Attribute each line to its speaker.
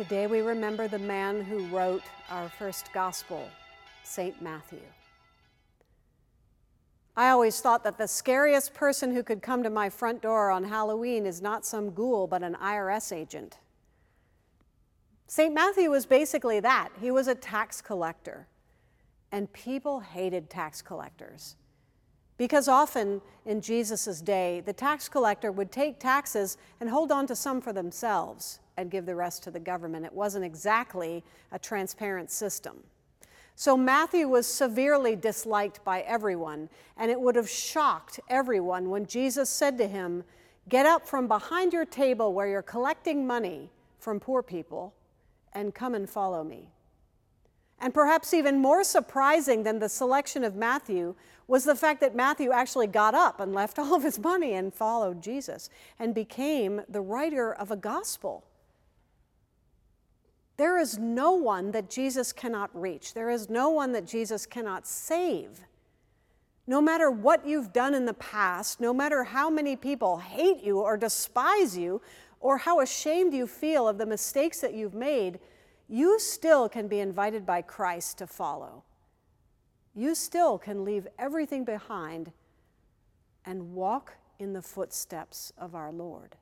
Speaker 1: Today we remember the man who wrote our first gospel, St. Matthew. I always thought that the scariest person who could come to my front door on Halloween is not some ghoul, but an IRS agent. St. Matthew was basically that. He was a tax collector. And people hated tax collectors. Because often in Jesus' day, the tax collector would take taxes and hold on to some for themselves and give the rest to the government. It wasn't exactly a transparent system. So Matthew was severely disliked by everyone, and it would have shocked everyone when Jesus said to him, Get up from behind your table where you're collecting money from poor people and come and follow me. And perhaps even more surprising than the selection of Matthew was the fact that Matthew actually got up and left all of his money and followed Jesus and became the writer of a gospel. There is no one that Jesus cannot reach, there is no one that Jesus cannot save. No matter what you've done in the past, no matter how many people hate you or despise you, or how ashamed you feel of the mistakes that you've made, you still can be invited by Christ to follow. You still can leave everything behind and walk in the footsteps of our Lord.